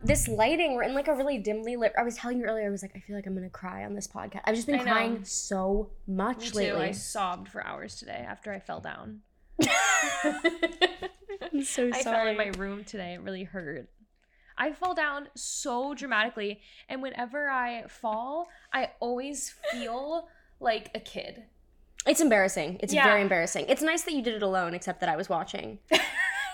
This lighting, we're in like a really dimly lit. I was telling you earlier, I was like, I feel like I'm gonna cry on this podcast. I've just been I know. crying so Me much too. lately. I sobbed for hours today after I fell down. I'm so sorry I fell in my room today. It really hurt. I fall down so dramatically, and whenever I fall, I always feel like a kid. It's embarrassing. It's Yeah. very embarrassing. It's nice that you did it alone, except that I was watching.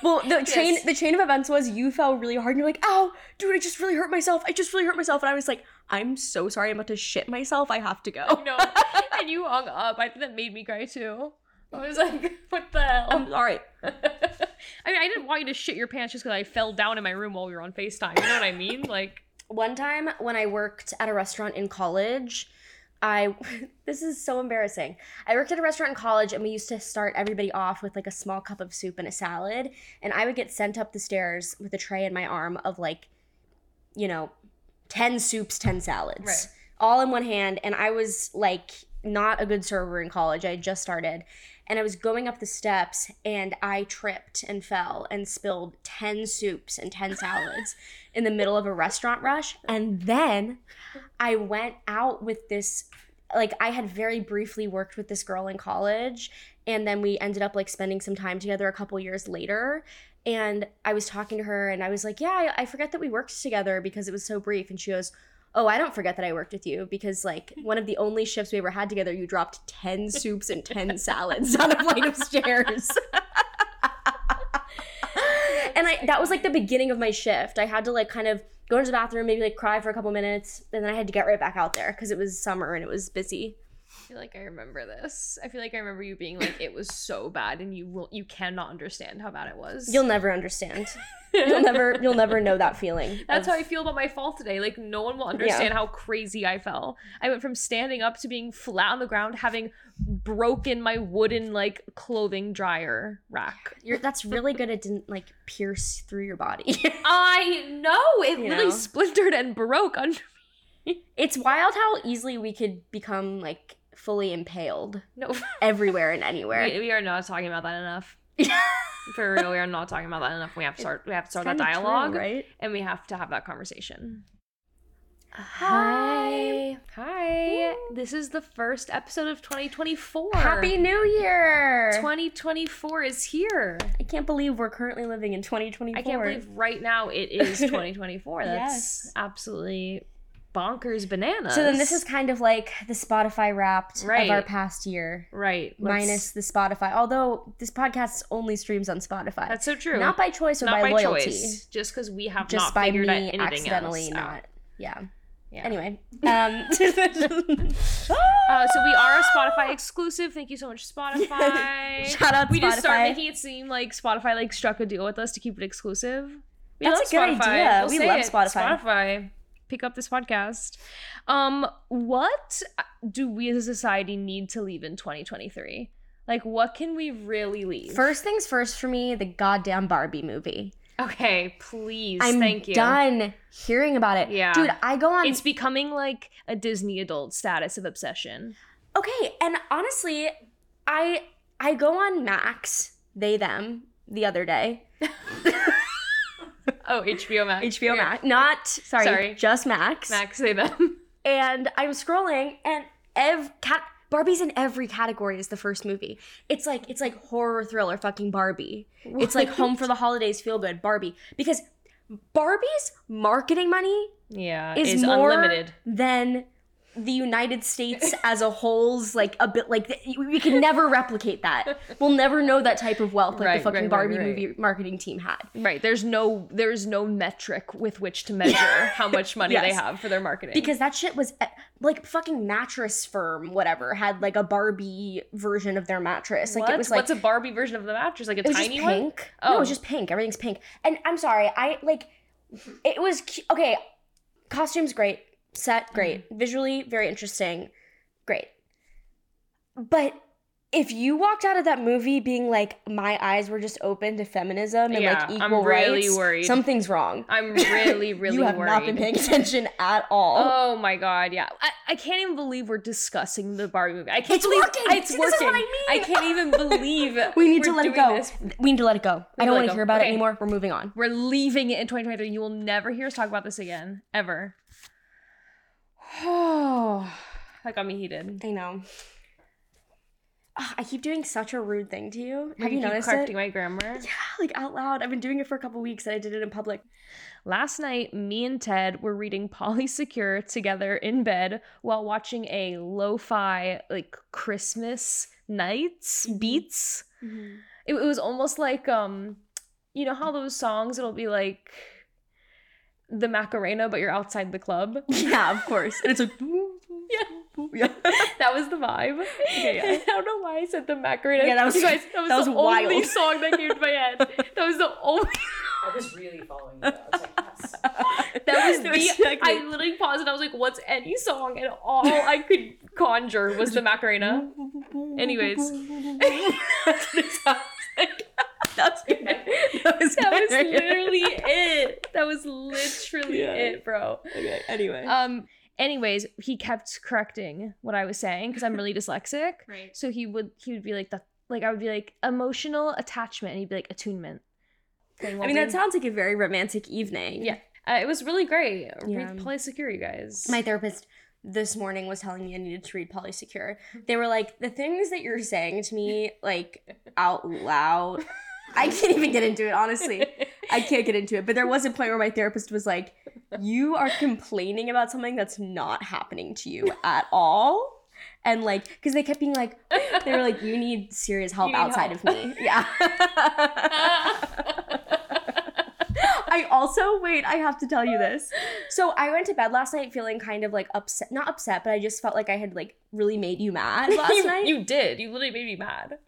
Well, the chain the chain of events was you fell really hard and you're like, ow, dude, I just really hurt myself. I just really hurt myself. And I was like, I'm so sorry, I'm about to shit myself. I have to go. No, and you hung up. I think that made me cry too. I was like, what the hell? I'm sorry. I mean, I didn't want you to shit your pants just because I fell down in my room while we were on FaceTime. You know what I mean? Like, One time when I worked at a restaurant in college, I this is so embarrassing. I worked at a restaurant in college and we used to start everybody off with like a small cup of soup and a salad, and I would get sent up the stairs with a tray in my arm of like you know, 10 soups, 10 salads. Right. All in one hand and I was like not a good server in college. I had just started and I was going up the steps and I tripped and fell and spilled 10 soups and 10 salads in the middle of a restaurant rush. And then I went out with this, like, I had very briefly worked with this girl in college. And then we ended up like spending some time together a couple years later. And I was talking to her and I was like, Yeah, I, I forget that we worked together because it was so brief. And she goes, Oh, I don't forget that I worked with you because, like, one of the only shifts we ever had together, you dropped 10 soups and 10 salads on a flight of stairs. and I that was like the beginning of my shift. I had to like kind of go into the bathroom, maybe like cry for a couple minutes, and then I had to get right back out there because it was summer and it was busy. I feel like I remember this. I feel like I remember you being like, it was so bad, and you will, you cannot understand how bad it was. You'll never understand. You'll never you'll never know that feeling. That's of- how I feel about my fall today. Like no one will understand how crazy I fell. I went from standing up to being flat on the ground, having broken my wooden like clothing dryer rack. you're, that's really good. It didn't like pierce through your body. I know it You really know? splintered and broke under. Me. It's wild how easily we could become like fully impaled No, everywhere and anywhere. we, we are not talking about that enough. For real, we are not talking about that enough. We have to start. We have to start that Kinda true, dialogue, right? and we have to have that conversation. Hi. Hi. This is the first episode of 2024. Happy New Year! 2024 is here. I can't believe we're currently living in 2024. I can't believe right now it is 2024. That's Yes. absolutely bonkers bananas. So then this is kind of like the Spotify wrapped Right. of our past year. right. let's- Minus the Spotify. Although this podcast only streams on Spotify. That's so true. Not by choice or Not by, by loyalty. choice. Just because we have Just not by figured out me anything accidentally else out. not. Yeah. Yeah. Anyway. Um Uh, so we are a Spotify exclusive. Thank you so much, Spotify. Shout out we just start Spotify. making it seem like Spotify like struck a deal with us to keep it exclusive. We That's a good Spotify. idea. We'll We love it. Spotify. Spotify, pick up this podcast. Um, what do we as a society need to leave in 2023? Like, what can we really leave? First things first for me, the goddamn Barbie movie. okay, please, I'm thank you. done hearing about it. Yeah. Dude, I go on It's becoming like a Disney adult status of obsession. Okay, and honestly, I I go on Max, they them, the other day. Oh, HBO Max. HBO Yeah. Max. Not sorry, Sorry. just Max. Max, say them. And I'm scrolling and ev cat Barbie's in every category is the first movie. It's like it's like horror thriller fucking Barbie. It's like home for the holidays feel good Barbie because Barbie's marketing money yeah, is, is more unlimited. than the United States as a whole's like a bit like we can never replicate that. We'll never know that type of wealth like Right, the fucking right, Barbie right. movie marketing team had. Right. There's no there's no metric with which to measure how much money they have for their marketing. Because that shit was eh, like fucking mattress firm, whatever, had like a Barbie version of their mattress. Like what? it was like what's a Barbie version of the mattress? Like a it was tiny just one? pink. No, it Oh. was just pink. Everything's pink. And I'm sorry, I like it was cu- okay. Costumes great, set great, Mm-hmm. visually very interesting, great. But if you walked out of that movie being like, my eyes were just open to feminism and Yeah, like I'm equal really rights, worried. something's wrong. I'm really, really you have worried. not been paying attention at all. Oh my god, yeah. I, I can't even believe we're discussing the Barbie movie. I can't It's believe working! it's See, working. this is what I mean. I can't even believe we need to let it go. this. We need to let it go. I don't want to hear about Okay. it anymore. We're moving on. We're leaving it in 2023. You will never hear us talk about this again. Ever. Oh, that got me heated. I know. Ah, I keep doing such a rude thing to you. Have you, keep noticed correcting it? my grammar? Yeah, like out loud. I've been doing it for a couple weeks and I did it in public. Last night, me and Ted were reading Polysecure together in bed while watching a lo-fi like Christmas nights beats. It, it was almost like um, you know how those songs it'll be like the Macarena, but you're outside the club. Yeah, of course. And it's like, Yeah. yeah. That was the vibe. Okay, yeah. I don't know why I said the Macarena. Yeah, that was- you guys. That was, that was the only wild. song that came to my head. That was the only. I was really following you. I was like, yes. That was It the. exactly- I literally paused and I was like, "What's any song?" And all I could conjure was the Macarena. Anyways. That's it sounds like. That's good. That was, That was literally it. That was literally Yeah. it, bro. Okay, anyway. Um. Anyways, he kept correcting what I was saying because I'm really dyslexic. right. So he would he would be like the like I would be like emotional attachment and he'd be like attunement. I mean, that sounds like a very romantic evening. Yeah. uh, it was really great. Yeah. Read Polysecure, you guys. My therapist this morning was telling me I needed to read Polysecure. They were like, the things that you're saying to me, like out loud. I can't even get into it, honestly. I can't get into it. But there was a point where my therapist was like, You are complaining about something that's not happening to you at all. And like, because they kept being like, they were like, You need serious help need outside help." of me. Yeah. I also, wait, I have to tell you this. So I went to bed last night feeling kind of like upset, not upset, but I just felt like I had like really made you mad last you, night. you did. You literally made me mad.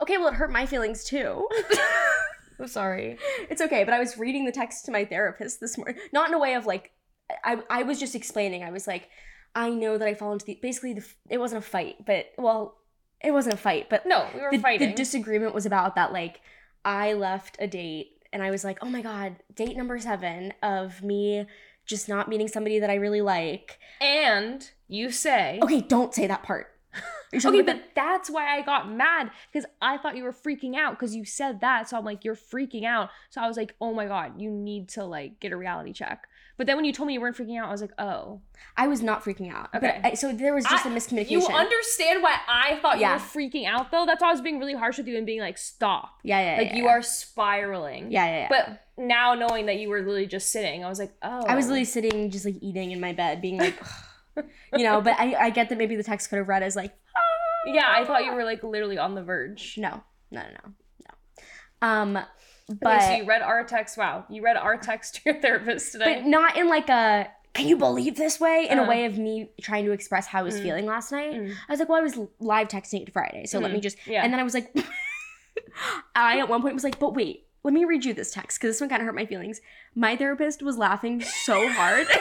Okay, well, it hurt my feelings too. I'm sorry. It's okay, but I was reading the text to my therapist this morning, not in a way of like, I, I was just explaining. I was like, I know that I fall into the basically the it wasn't a fight, but well, it wasn't a fight, but No, we were the, fighting. the disagreement was about that like I left a date and I was like, oh my god, date number seven of me just not meeting somebody that I really like. and you say Okay, don't say that part. Okay, but that's why I got mad because I thought you were freaking out because you said that. So I'm like, you're freaking out. So I was like, oh my god, you need to like get a reality check. But then when you told me you weren't freaking out, I was like, oh, I was not freaking out. Okay. But I, so there was just a I- miscommunication. you understand why I thought Yeah. you were freaking out though. That's why I was being really harsh with you and being like, stop. yeah, yeah, Like yeah, you yeah. are spiraling. Yeah, yeah, yeah. But now knowing that you were literally just sitting, I was like, oh. I was oh. literally sitting, just like eating in my bed, being like, you know. But I, I get that maybe the text could have read as like, Yeah, I thought you were like literally on the verge. no, no, no, no, no. Um, Okay, but so you read our text. Wow, you read our text to your therapist today. but not in like a can you believe this way in Uh. a way of me trying to express how I was Mm. feeling last night. Mm. I was like, well, I was live texting it Friday, so let Mm. me just. Yeah. And then I was like, I at one point was like, but wait, let me read you this text because this one kind of hurt my feelings. My therapist was laughing so hard.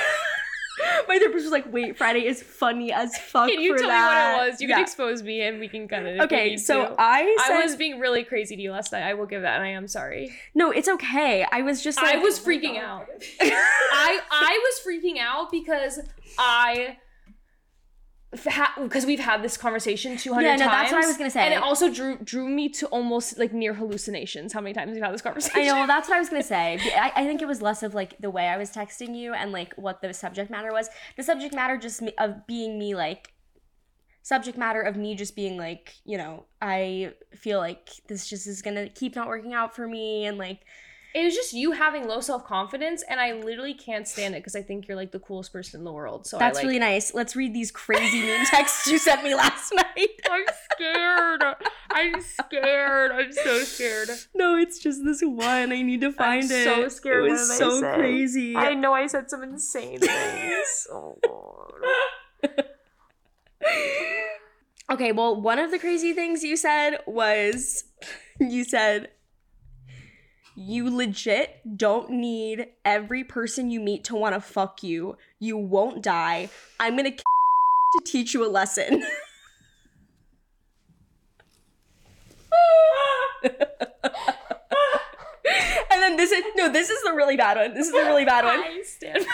my therapist was like, wait, Friday is funny as fuck. Can you for tell that. me what it was? You Yeah. can expose me and we can cut it. Okay, so to. I said I was being really crazy to you last night. I will give that, and I am sorry. no, it's okay. I was just like I was oh freaking out. I I was freaking out because I because we've had this conversation 200 Yeah, no, times. that's what I was gonna say. And it also drew drew me to almost like near hallucinations. How many times we've had this conversation? I know well, that's what I was gonna say. I, I think it was less of like the way I was texting you and like what the subject matter was. The subject matter just me, of being me like subject matter of me just being like you know I feel like this just is gonna keep not working out for me and like It was just you having low self confidence, and I literally can't stand it because I think you're like the coolest person in the world. So that's I, like, really nice. Let's read these crazy mean texts you sent me last night. I'm scared. I'm scared. I'm so scared. no, it's just this one. I need to find it. so scared. It was I so say? crazy. know I said some insane things. oh god. Okay, well, one of the crazy things you said was you said you legit don't need every person you meet to want to fuck you. You won't die. I'm going to to teach you a lesson. and then this is no, this is the really bad one. This is the really bad one. I stand.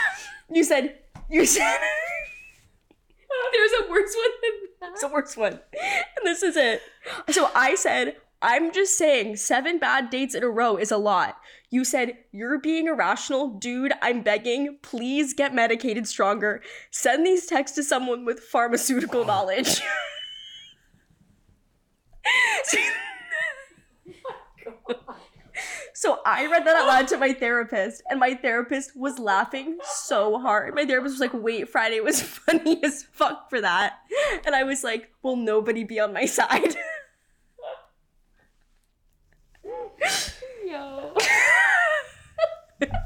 You said you said there's a worse one than that. There's a worse one. And this is it. So I said, I'm just saying seven bad dates in a row is a lot. You said, You're being irrational. Dude, I'm begging. Please get medicated stronger. Send these texts to someone with pharmaceutical knowledge. So I read that out loud to my therapist, and my therapist was laughing so hard. My therapist was like, Wait, Friday was funny as fuck for that. And I was like, Will nobody be on my side?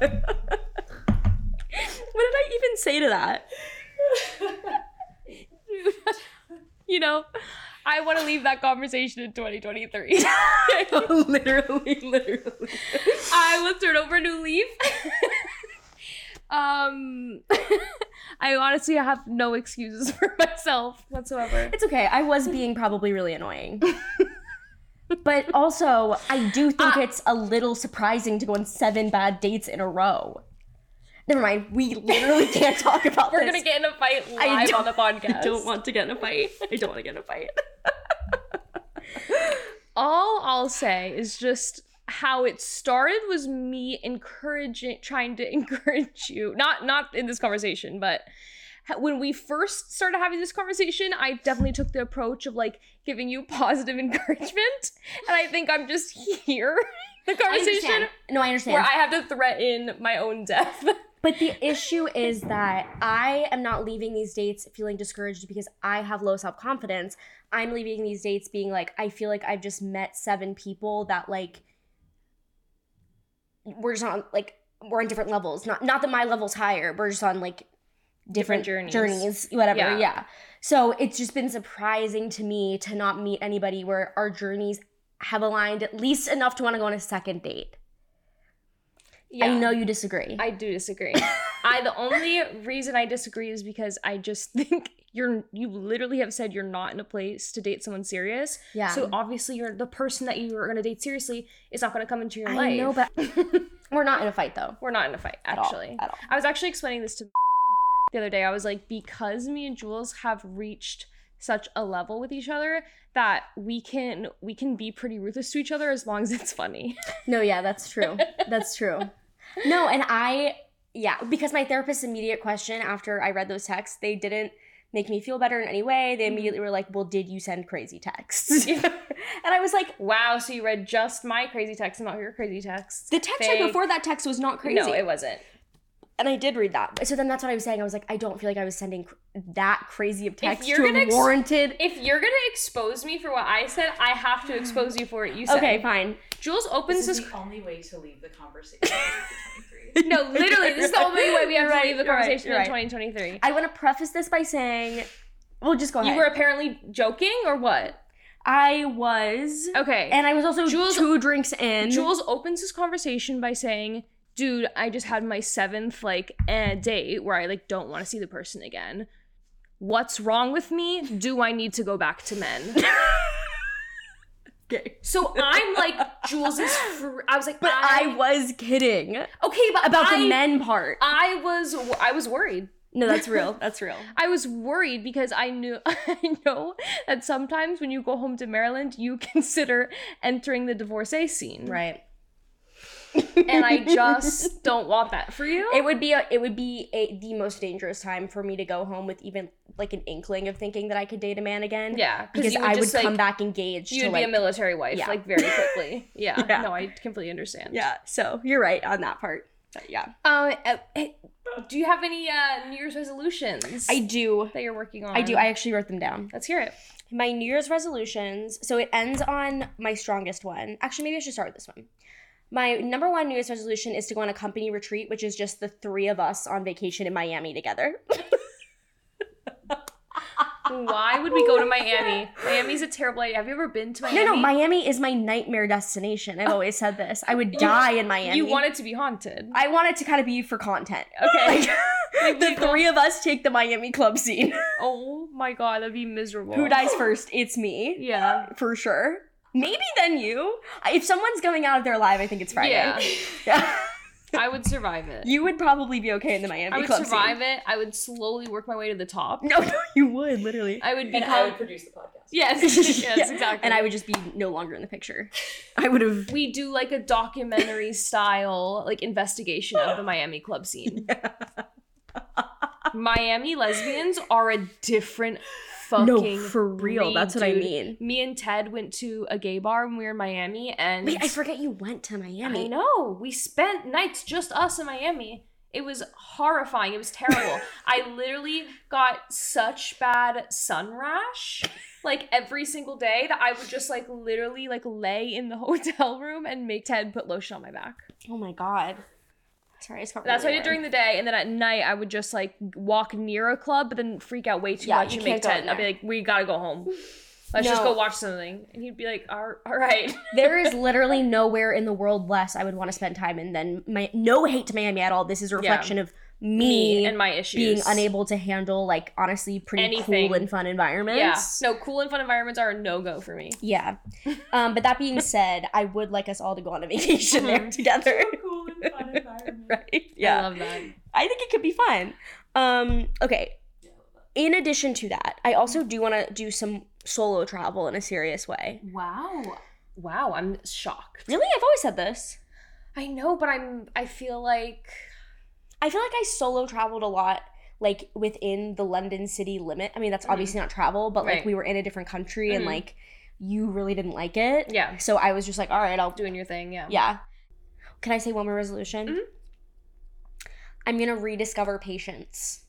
what did I even say to that? you know, I want to leave that conversation in 2023. literally, literally. I will turn over a new leaf. um, I honestly have no excuses for myself whatsoever. It's okay. I was being probably really annoying. But also, I do think Ah. it's a little surprising to go on seven bad dates in a row. Never mind. We literally can't talk about We're this. gonna get in a fight live on the podcast. I don't want to get in a fight. I don't want to get in a fight. All I'll say is just how it started was me encouraging, trying to encourage you. Not not in this conversation, but when we first started having this conversation, I definitely took the approach of like giving you positive encouragement, and I think I'm just here the conversation understand. No, I understand. where I have to threaten my own death. But the issue is that I am not leaving these dates feeling discouraged because I have low self confidence. I'm leaving these dates being like, I feel like I've just met seven people that like we're just on like we're on different levels. Not not that my level's higher. We're just on like different, Different journeys. journeys. whatever. Yeah. Yeah. So it's just been surprising to me to not meet anybody where our journeys have aligned at least enough to want to go on a second date. Yeah. I know you disagree. I do disagree. I the only reason I disagree is because I just think you're you literally have said you're not in a place to date someone serious. yeah. So obviously you're the person that you are gonna date seriously is not gonna come into your I life. know, but we're not in a fight though. we're not in a fight, At all, actually. at all. I was actually explaining this to the other day. I was like, because me and Jules have reached such a level with each other that we can we can be pretty ruthless to each other as long as it's funny. No, yeah, that's true. That's true. No, and I, yeah, because my therapist's immediate question after I read those texts, they didn't make me feel better in any way. They mm. immediately were like, well, did you send crazy texts? and I was like, wow, so you read just my crazy text and not your crazy text. the text right before that text was not crazy. No, it wasn't. And I did read that. So then that's what I was saying. I was like, I don't feel like I was sending cr- that crazy of text you're to gonna a ex- warranted. If you're gonna expose me for what I said, I have to expose you for it. you said. Okay, fine. Jules opens This this. is the only way to leave the conversation. in 2023. no, literally, this is the only way we have You're to leave the you're right, conversation you're in right. 2023. I want to preface this by saying, well, just go ahead. You were apparently joking, or what? I was. Okay. And I was also Jules- two drinks in. Jules opens this conversation by saying, "Dude, I just had my seventh like eh, date where I like don't want to see the person again. What's wrong with me? Do I need to go back to men?" Okay. So I'm like, Jules is. Fr- I was like, But I, was kidding okay, but about I, the men part. I was. I was worried. No, that's real. That's real. I was worried because I knew I know that sometimes when you go home to Maryland, you consider entering the divorcee scene. Right. And I just don't want that for you. It would be a, it would be a, the most dangerous time for me to go home with even like an inkling of thinking that I could date a man again. yeah, Because I would just, like, come back engaged. You'd to, be like, a military wife, yeah. like very quickly. Yeah. Yeah. No, I completely understand. Yeah. So you're right on that part. But yeah. Um, uh, do you have any uh, New Year's resolutions I do. that you're working on? I do. I actually wrote them down. Let's hear it. My New Year's resolutions. So it ends on my strongest one. Actually, maybe I should start with this one. My number one New Year's resolution is to go on a company retreat, which is just the three of us on vacation in Miami together. Why would we go to Miami? Miami's a terrible idea. Have you ever been to Miami? No, no, Miami is my nightmare destination. I've always said this. I would die in Miami. You want it to be haunted. I want it to kind of be for content. Okay. Like, the three of us take the Miami club scene. oh my god, that'd be miserable. Who dies first? It's me. Yeah. For sure. Maybe then you. If someone's going out of their life, I think it's Friday. Yeah. Yeah. I would survive it. You would probably be okay in the Miami Club. I would club survive scene. it. I would slowly work my way to the top. No, no, you would literally. I would And I would produce the podcast. Yes, yes, Yeah. exactly. And I would just be no longer in the picture. I would have. we do like a documentary style like investigation of the Miami club scene. Miami lesbians are a different fucking No, for real. breed, That's what I mean. Me and Ted went to a gay bar when we were in Miami and Wait, I forget you went to Miami. I know. We spent nights just us in Miami. It was horrifying. It was terrible. I literally got such bad sun rash like every single day that I would just like literally like lay in the hotel room and make Ted put lotion on my back. Oh my god. Sorry, it's That's what I did during the day, and then at night I would just like walk near a club, but then freak out way too Yeah, much you and make can't go in I'd be there. like, "We gotta go home. Let's just No. go watch something," and he'd be like, "All all right." There is literally nowhere in the world less I would want to spend time in than my. No hate to Miami at all. This is a reflection of me, and my issues being unable to handle like honestly pretty Anything. cool and fun Yeah, environments. no, cool and fun environments are a no go for me. Yeah. Um, but that being said, I would like us all to go on a vacation there Mhm. together. So cool and fun environment. right? I love that. I think it could be fun. Um, okay. In addition to that, I also do want to do some solo travel in a serious way. Wow, wow, I'm shocked. Really? I've always said this. I know, but I'm. I feel like I feel like I solo traveled a lot like within the London city limit. I mean, that's Mhm. obviously not travel, but like Right. we were in a different country and Mhm. like you really didn't like it. yeah, So I was just like, all right, I'll doing your thing. Yeah. yeah. Can I say one more resolution? Mhm. I'm going to rediscover patience.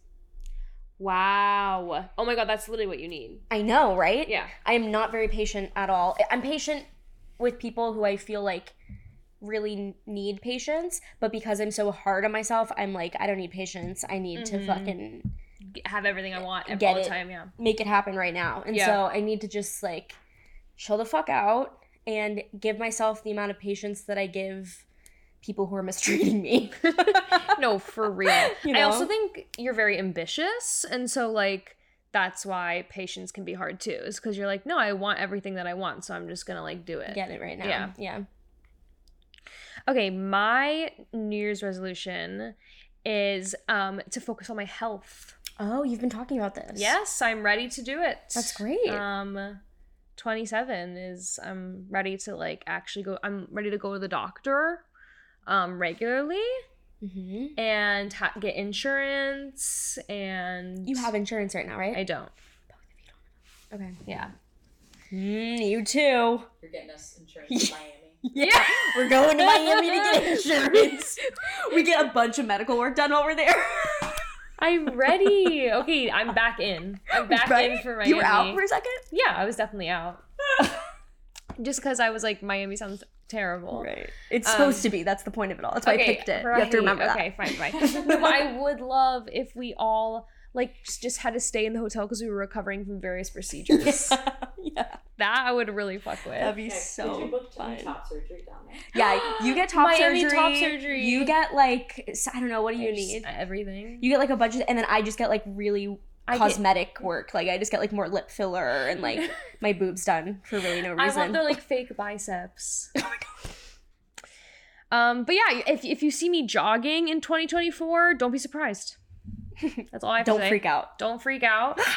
Wow. Oh my god, that's literally what you need. I know, right? Yeah. I am not very patient at all. I'm patient with people who I feel like really need patience, but because I'm so hard on myself, I'm like, I don't need patience. I need Mhm. to fucking Have everything I want Get all the time. Yeah. make it happen right now. And Yeah. so I need to just like chill the fuck out and give myself the amount of patience that I give people who are mistreating me. no, for real. You I also think you're very ambitious, and so like that's why patience can be hard too. Is because you're like, no, I want everything that I want, so I'm just gonna like do it. Get it right now. Yeah. Yeah. Okay, my New Year's resolution is um to focus on my health. Oh, you've been talking about this. Yes, I'm ready to do it. That's great. Um 27 is I'm ready to like actually go I'm ready to go to the doctor um regularly hmm and ha- get insurance and You have insurance right now, right? I don't. okay. Yeah. Mm, you too. You're getting us insurance in Miami. Yeah. We're going to Miami to get insurance. we get a bunch of medical work done while we're there. I'm ready. okay, I'm back in. I'm back in for Miami. You were out for a second? yeah, I was definitely out. Just because I was like, Miami sounds terrible. Right. It's Um, supposed to be. That's the point of it all. That's why I picked it. You have to right. remember that. Okay, fine, fine. no, but I would love if we all like just- just had to stay in the hotel because we were recovering from various procedures. yeah. That I would really fuck with. That'd be Okay, so you book fun. top surgery down there? Yeah, you get top Miami surgery. top surgery. You get like I don't know what do you I just- need. everything. You get like a bunch of, and then I just get like really I get- cosmetic work. Like I just get like more lip filler and like my boobs done for really no reason. I want the like fake biceps. Oh my God. Um, but yeah, if if you see me jogging in 2024, don't be surprised. That's all I have to Don't say. freak out. Don't freak out.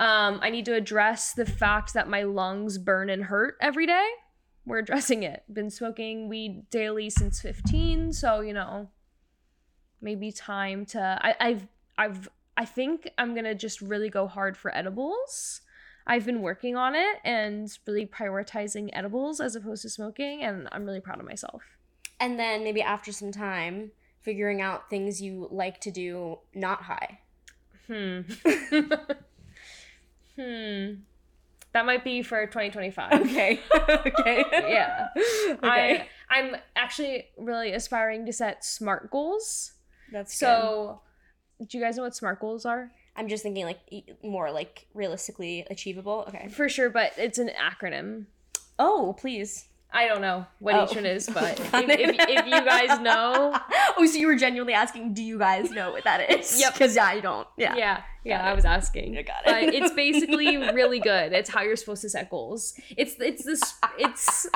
Um, I need to address the fact that my lungs burn and hurt every day. We're addressing it. Been smoking weed daily since 15, so you know, maybe time to. I, I've I've I think I'm gonna just really go hard for edibles. I've been working on it and really prioritizing edibles as opposed to smoking, and I'm really proud of myself. And then maybe after some time, figuring out things you like to do not high. Hmm. hmm. That might be for 2025. Okay. okay. Yeah. Okay. I I'm actually really aspiring to set SMART goals. That's so. Do you guys know what SMART goals are? I'm just thinking like more like realistically achievable. Okay. For sure, but it's an acronym. Oh, please. I don't know what Oh. each one is, but if, if, if you guys know, oh, so you were genuinely asking, do you guys know what that is? Yep. Because I don't. Yeah. yeah, yeah, Got I it. was asking. I got it. But it's basically really good. It's how you're supposed to set goals. It's it's this it's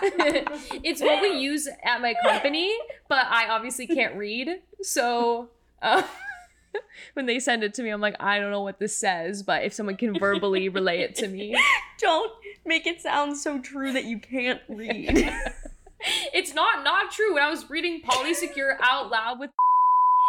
it's what we use at my company, but I obviously can't read. So uh, when they send it to me, I'm like, I don't know what this says, but if someone can verbally relay it to me, Don't make it sound so true that you can't read. it's not not true. When I was reading Polysecure out loud with,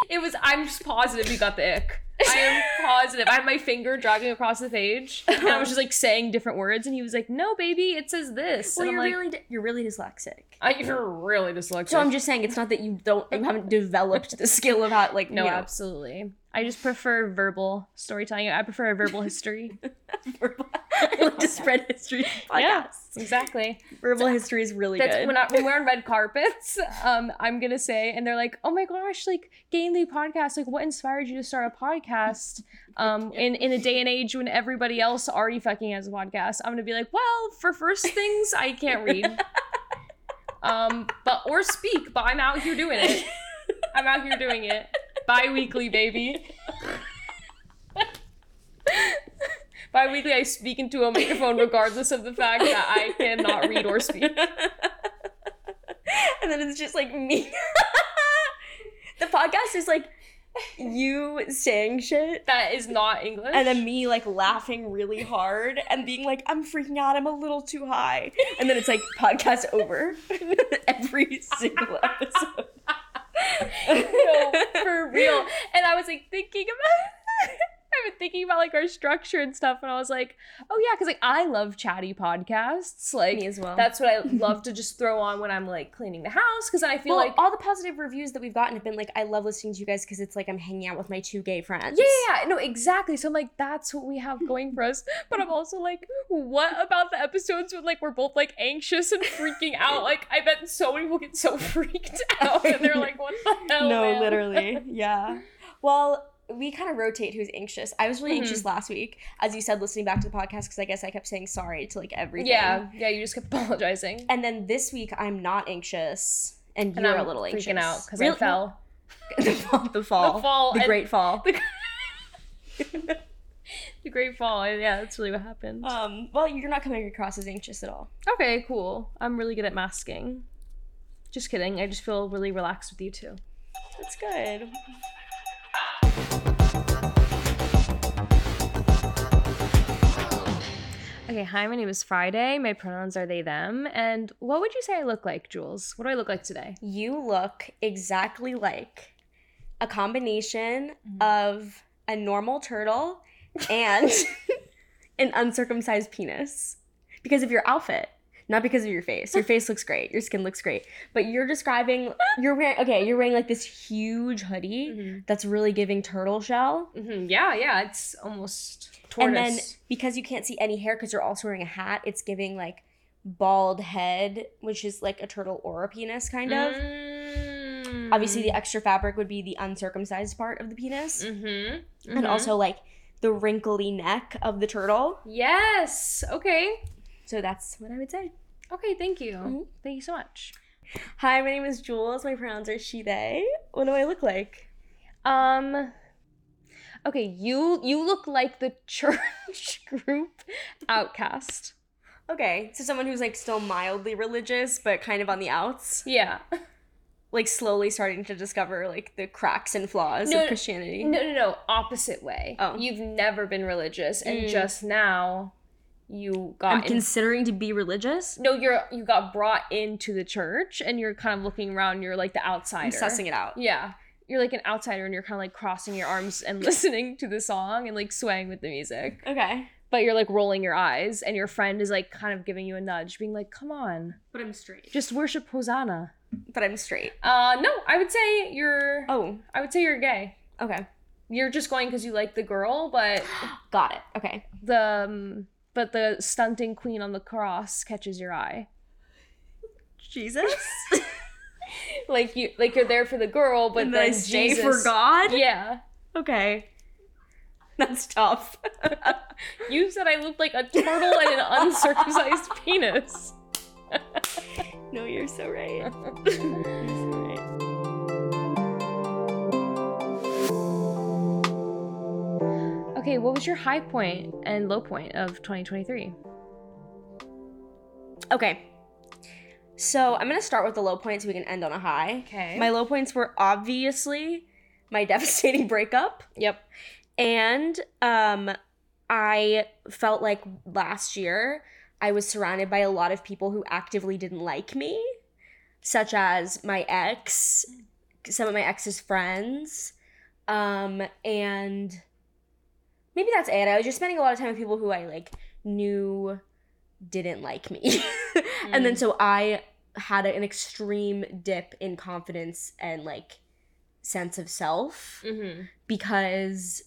it was. I'm just positive you got the ick. I am positive. I had my finger dragging across the page, and I was just like saying different words, and he was like, "No, baby, it says this." well, and you're I'm like, really you're really dyslexic. I, "You're really dyslexic." So I'm just saying it's not that you don't you haven't developed the skill of how like no, you know, absolutely. I just prefer verbal storytelling. I prefer a verbal history. verbal- I like to spread history podcasts. Yeah. exactly. Verbal history is really That's good. when, I, when we're on red carpets. Um, I'm gonna say, and they're like, "Oh my gosh, like Gainly podcast, like what inspired you to start a podcast?" Um, in in a day and age when everybody else already fucking has a podcast, I'm gonna be like, "Well, for first things, I can't read, um, but or speak, but I'm out here doing it. I'm out here doing it, bi-weekly, baby." Bi-weekly, I speak into a microphone regardless of the fact that I cannot read or speak. and then it's just like me. the podcast is like you saying shit That is not English. and then me like laughing really hard and being like, I'm freaking out, I'm a little too high. And then it's like podcast over every single episode. no, for real. And I was like thinking about I've been thinking about like our structure and stuff, and I was like, oh yeah, because like I love chatty podcasts. Like Me as well. that's what I love to just throw on when I'm like cleaning the house, because I feel well, like all the positive reviews that we've gotten have been like, I love listening to you guys because it's like I'm hanging out with my two gay friends. yeah, yeah, yeah, no, exactly. So I'm like, that's what we have going for us. But I'm also like, what about the episodes when like we're both like anxious and freaking out? Like, I bet so many people get so freaked out and they're like, what the hell? no, man? literally. Yeah. Well, we kind of rotate who's anxious. I was really Mhm. anxious last week, as you said, listening back to the podcast because I guess I kept saying sorry to like everything. Yeah, yeah, you just kept apologizing. And then this week I'm not anxious, and, And you're I'm a little anxious. freaking out because Real- I fell. the fall, the fall, The fall, the great fall. The great fall. Yeah, that's really what happened. Um, well, you're not coming across as anxious at all. okay, cool. I'm really good at masking. Just kidding. I just feel really relaxed with you too. That's good. Okay, hi, my name is Friday. My pronouns are they, them. And what would you say I look like, Jules? What do I look like today? You look exactly like a combination Mm-hmm. of a normal turtle and an uncircumcised penis. Because of your outfit, not because of your face. Your face looks great. Your skin looks great. But you're describing you're wearing okay, you're wearing like this huge hoodie Mm-hmm. that's really giving turtle shell. Yeah, yeah, it's almost tortoise. And then because you can't see any hair because you're also wearing a hat, it's giving like bald head, which is like a turtle or a penis kind of. Mm. Obviously, the extra fabric would be the uncircumcised part of the penis, Mm-hmm. and also like the wrinkly neck of the turtle. Yes. Okay. So that's what I would say. Okay, thank you. Mhm. Thank you so much. Hi, my name is Jules. My pronouns are she/they. What do I look like? Um Okay, you you look like the church group outcast. Okay, so someone who's like still mildly religious, but kind of on the outs, Yeah. like slowly starting to discover like the cracks and flaws No, of Christianity. No, no, no, opposite way. Oh. You've never been religious and Mm. just now you got I'm in- considering to be religious. No, you're you got brought into the church and you're kind of looking around, you're like the outsider. I'm sussing it out. Yeah. You're like an outsider and you're kind of like crossing your arms and listening to the song and like swaying with the music. Okay, But you're like rolling your eyes and your friend is like kind of giving you a nudge, being like, come on, but I'm straight. just worship Hosanna. But I'm straight. Uh, no, I would say you're, Oh, I would say you're gay. okay. You're just going because you like the girl, but Got it. Okay. the, um, but the stunting queen on the cross catches your eye. Jesus. Like you, like you're there for the girl, but and then then Jesus, for God? Yeah. Okay. That's tough. You said I looked like a turtle and an uncircumcised penis. No, you're so right. You're so right. Okay, what was your high point and low point of 2023? Okay. So I'm gonna start with the low point so we can end on a high. Okay. My low points were obviously my devastating breakup. yep. And um I felt like last year I was surrounded by a lot of people who actively didn't like me, such as my ex, some of my ex's friends. Um and maybe that's it. I was just spending a lot of time with people who I like knew didn't like me. and then Mm. so I had an extreme dip in confidence and like sense of self Mm-hmm. because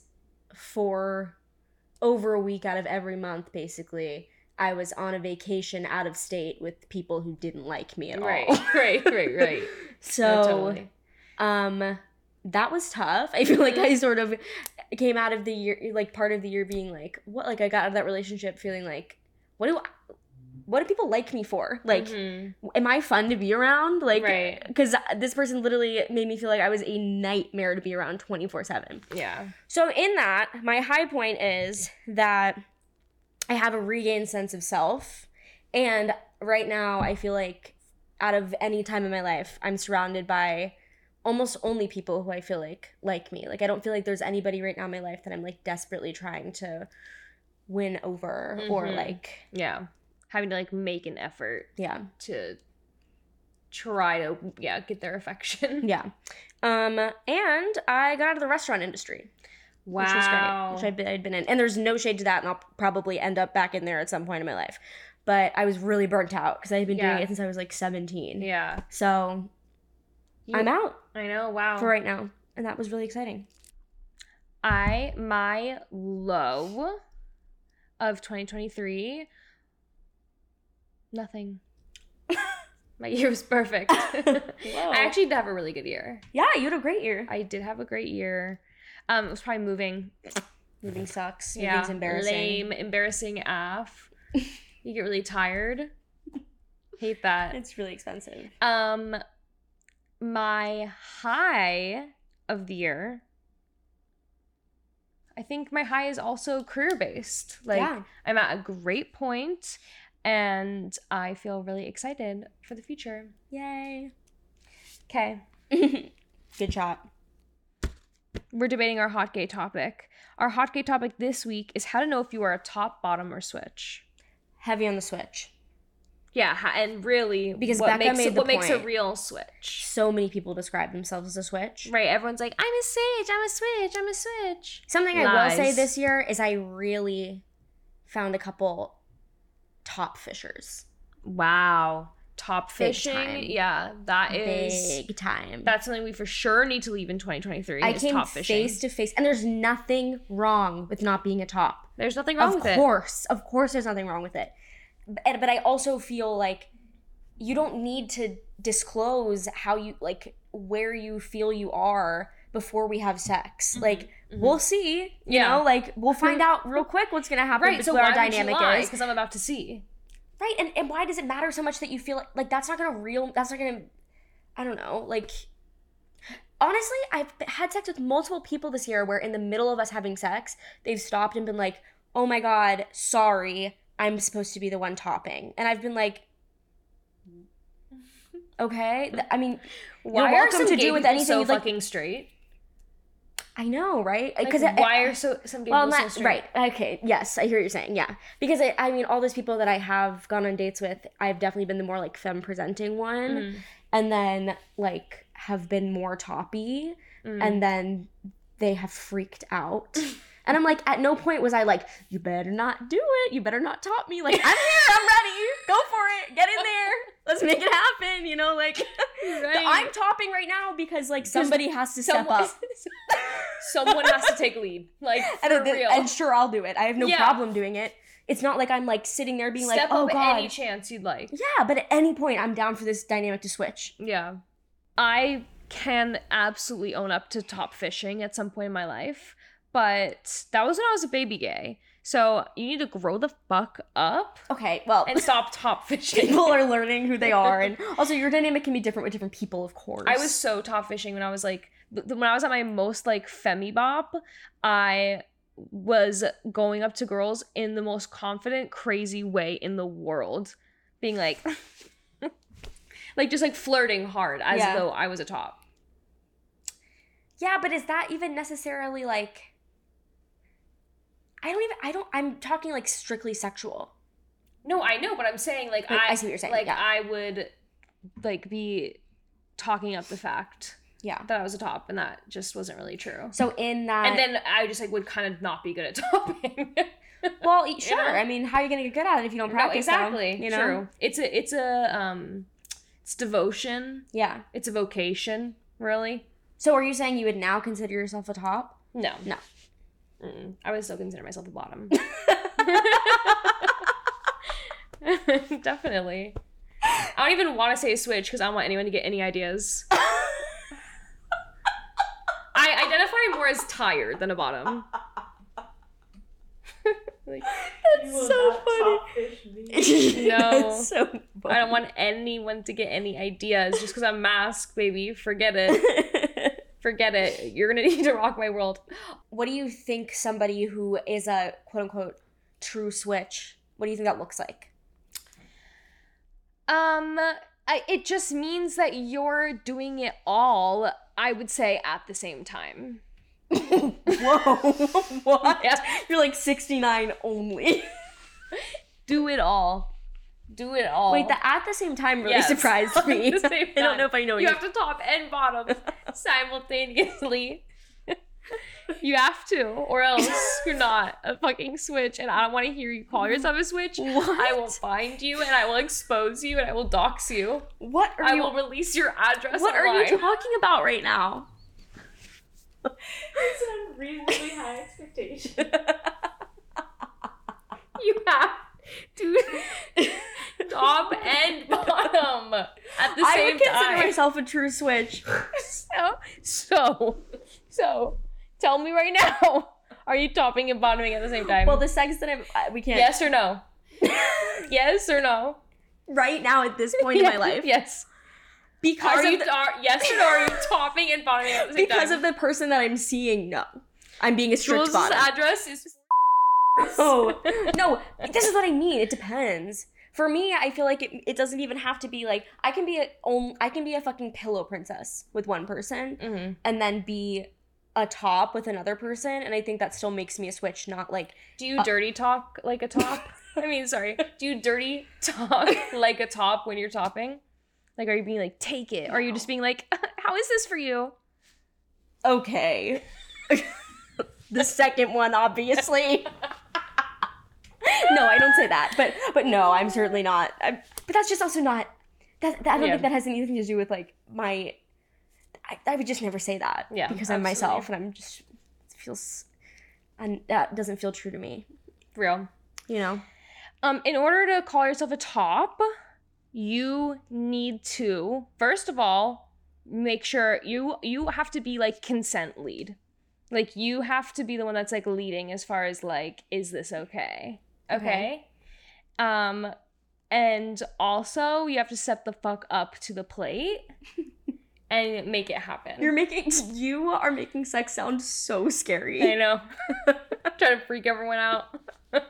for over a week out of every month basically I was on a vacation out of state with people who didn't like me at Right, all. right, right, right. so No, totally. um that was tough. I feel like I sort of came out of the year like part of the year being like what like I got out of that relationship feeling like what do I, what do people like me for? Like Mhm. am I fun to be around? Like Right. cuz this person literally made me feel like I was a nightmare to be around 24/7. yeah. So in that, my high point is that I have a regained sense of self. And right now I feel like out of any time in my life, I'm surrounded by almost only people who I feel like like me. Like I don't feel like there's anybody right now in my life that I'm like desperately trying to win over or Mhm. like Yeah. Having to like make an effort yeah. to try to yeah get their affection. Yeah. Um and I got out of the restaurant industry. Wow. which was great, which I'd been, I'd been in. And there's no shade to that, and I'll probably end up back in there at some point in my life. But I was really burnt out because I had been Yeah. doing it since I was like 17. yeah. So You- I'm out I know. Wow. for right now, and that was really exciting. I my low of 2023 nothing. my year was perfect. I actually did have a really good year. yeah, you had a great year. I did have a great year. Um, it was probably moving. Moving sucks. Yeah, Moving's embarrassing. lame, embarrassing af. you get really tired. Hate that. It's really expensive. Um, my high of the year. I think my high is also career based. Like yeah. I'm at a great point, and I feel really excited for the future. Yay. Okay, Good shot. we're debating our hot gay topic. Our hot gay topic this week is how to know if you are a top, bottom, or switch. Heavy on the switch. Yeah, and really, Because what Becca makes made what makes a real switch? So many people describe themselves as a switch. Right, everyone's like, I'm a sage. I'm a switch, I'm a switch. Something I will say this year is I really found a couple top fishers. Wow, top fishing. Yeah, that is Big time. that's something we for sure need to leave in 2023. I is came top fishing. face to face, and there's nothing wrong with not being a top. There's nothing wrong of with it. Of course, of course, there's nothing wrong with it. But, but I also feel like you don't need to disclose how you like where you feel you are before we have sex. Like Mhm. we'll see, you Yeah. know, like we'll find out real quick what's gonna happen. Right, so why our dynamic is. Because I'm about to see. Right, and, and why does it matter so much that you feel like, like that's not gonna real that's not gonna I don't know, like honestly, I've had sex with multiple people this year where in the middle of us having sex, they've stopped and been like, Oh my god, sorry, I'm supposed to be the one topping. And I've been like Okay. I mean, Why You're are welcome some to do with anything so you'd like- fucking straight? I know, right? Like, Because why are so some gay well, people so not straight? right. Okay, yes, I hear what you're saying. Yeah, because I, I mean, all those people that I have gone on dates with, I've definitely been the more like femme presenting one, Mm, and then like have been more toppy, mm. and then they have freaked out. And I'm like, at no point was I like, you better not do it. You better not top me. Like, I'm here. I'm ready. Go for it. Get in there. Let's make it happen. You know, like, Right. I'm topping right now because like somebody has to step Someone- up. Someone has to take lead. Like for and, real. and sure, I'll do it. I have no Yeah. problem doing it. It's not like I'm like sitting there being Step like, oh up god. any chance you'd like. yeah, but at any point, I'm down for this dynamic to switch. Yeah. I can absolutely own up to top fishing at some point in my life, but that was when I was a baby gay. So you need to grow the fuck up Okay, well, and stop top fishing. people are learning who they are, and also your dynamic can be different with different people, of course. I was so top fishing when I was like when I was at my most like femi bop, I was going up to girls in the most confident, crazy way in the world, being like, like just like flirting hard as Yeah. though I was a top. Yeah, but is that even necessarily like? I don't even. I don't. I'm talking like strictly sexual. No, I know, but I'm saying like I, I see what you're saying, Like yeah. I would like be talking up the fact Yeah. that I was a top, and that just wasn't really true. So in that, and then I just like would kind of not be good at topping. well, sure. know? I mean, how are you gonna get good at it if you don't No, practice? though? exactly. you know. True. It's a it's a um it's devotion. Yeah. It's a vocation, really. So are you saying you would now consider yourself a top? No. No. Mm-mm. I would still consider myself a bottom. Definitely. I don't even want to say switch because I don't want anyone to get any ideas. I identify more as tired than a bottom. like, That's so funny. No. That's so funny. I don't want anyone to get any ideas just because I'm masked, baby. Forget it. Forget it. You're gonna need to rock my world. what do you think somebody who is a quote unquote true switch? What do you think that looks like? Um, I, it just means that you're doing it all. I would say at the same time. Whoa! what? Yeah. You're like 69 only. Do it all. Do it all. Wait, the at the same time really Yes. surprised At me. the same I don't know if I know you you. have to top and bottom simultaneously. you have to, or else you're not a fucking switch. And I don't want to hear you call yourself a switch. What? I will find you and I will expose you and I will dox you. What are I you? will release your address. what are you talking about right now? It's an unreasonably high expectation. You have to top and bottom at the I same time. I would consider time. myself a true switch. So, so, so, tell me right now. Are you topping and bottoming at the same time? Well, the sex that I'm, we can't. yes or no? yes or no? right now at this point in my life, Yes. because Are of you the, are, yes or no? Are you topping and bottoming at the same because time? of the person that I'm seeing. No, I'm being a strict Jules' bottom. address is. Oh no, this is what I mean. It depends. For me, I feel like it, it doesn't even have to be like I can be a own I can be a fucking pillow princess with one person hmm and then be a top with another person, and I think that still makes me a switch, not like Do you dirty talk like a top? I mean, sorry. Do you dirty talk like a top when you're topping? Like, are you being like, take it? Or are you just being like, how is this for you? okay. the second one, obviously. No, I don't say that, but but no, I'm certainly not. I, but that's just also not. That, that I don't Yeah. think that has anything to do with like my. I, I would just never say that. Yeah, because I'm myself and I'm just it feels, and that doesn't feel true to me. Real. You know. Um, in order to call yourself a top, you need to first of all make sure you you have to be like consent lead. Like you have to be the one that's like leading as far as like is this okay? Okay. Um and also you have to set the fuck up to the plate and make it happen. You're making you are making sex sound so scary. I know. I'm Trying to freak everyone out.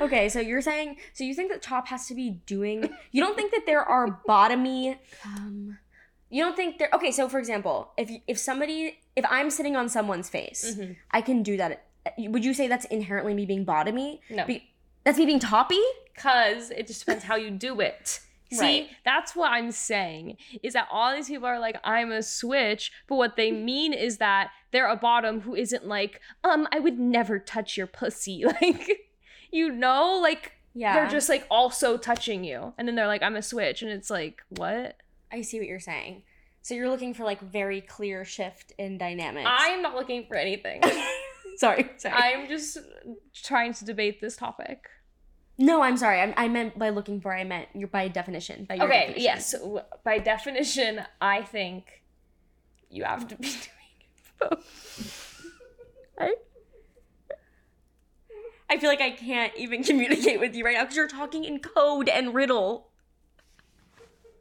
Okay, so you're saying so you think that top has to be doing you don't think that there are bottomy um you don't think there okay, so for example, if if somebody if I'm sitting on someone's face, Mhm. I can do that. Would you say that's inherently me being bottomy? No. Be- that's me being toppy? Cause it just depends how you do it. See, Right. that's what I'm saying. Is that all these people are like, I'm a switch, but what they mean is that they're a bottom who isn't like, um, I would never touch your pussy. Like, you know, like Yeah. they're just like also touching you. And then they're like, I'm a switch. And it's like, what? I see what you're saying. So you're looking for like very clear shift in dynamics. I'm not looking for anything. sorry, sorry. I'm just trying to debate this topic. no, I'm sorry. I, I meant by looking for. I meant you're by definition. By your Okay, definition. yes. By definition, I think you have to be doing both. I feel like I can't even communicate with you right now because you're talking in code and riddle.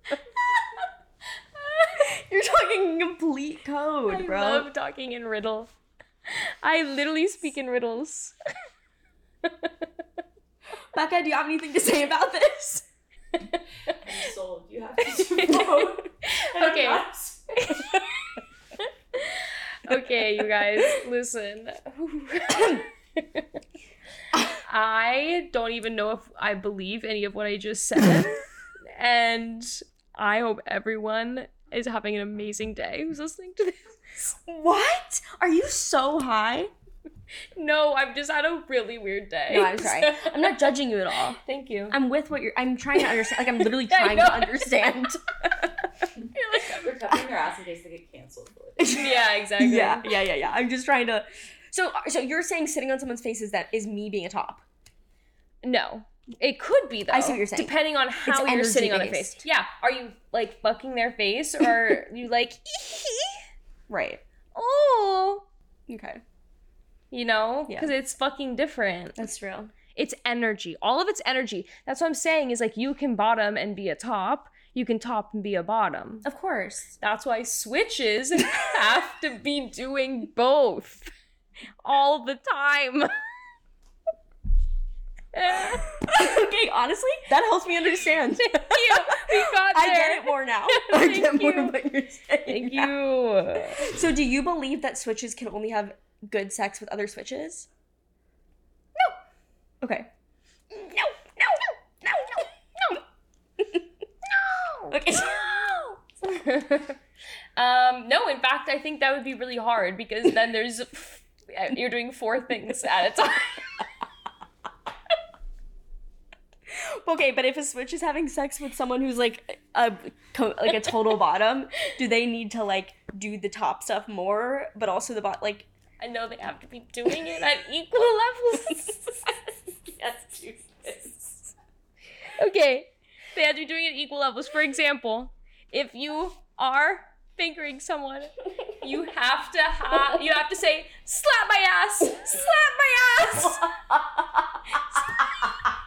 you're talking complete code, I bro. I love talking in riddle. I literally speak in riddles. Becca, do you have anything to say about this? I'm sold. You have to vote. Okay. okay, you guys, listen. I don't even know if I believe any of what I just said. and I hope everyone is having an amazing day who's listening to this. What? Are you so high? No, I've just had a really weird day. No, I'm sorry. I'm not judging you at all. Thank you. I'm with what you're. I'm trying to understand. Like I'm literally I trying know. to understand. They're like covering their ass in case they get canceled. yeah, exactly. yeah, yeah, yeah, yeah. I'm just trying to. So, so you're saying sitting on someone's face is that is me being a top? No. It could be though. I see what you're saying. Depending on how you're energy sitting on their face. Yeah. Are you like fucking their face or are you like Right. oh Okay. you know? Yeah. Because it's fucking different. That's real. It's energy. All of it's energy. That's what I'm saying is like you can bottom and be a top. You can top and be a bottom. Of course. That's why switches have to be doing both all the time. okay, honestly, that helps me understand. Thank you. We got there. I get it more now. I get more you. of what you're saying. Thank now. you. So, do you believe that switches can only have good sex with other switches? No. Okay. No. No. No. No. No. No. No. Okay. um, no, in fact, I think that would be really hard because then there's you're doing four things at a time. Okay, but if a switch is having sex with someone who's like a like a total bottom, do they need to like do the top stuff more, but also the bot like? I know they have to be doing it at equal levels. yes, okay, they have to be doing it at equal levels. For example, if you are fingering someone, you have to have you have to say slap my ass, slap my ass.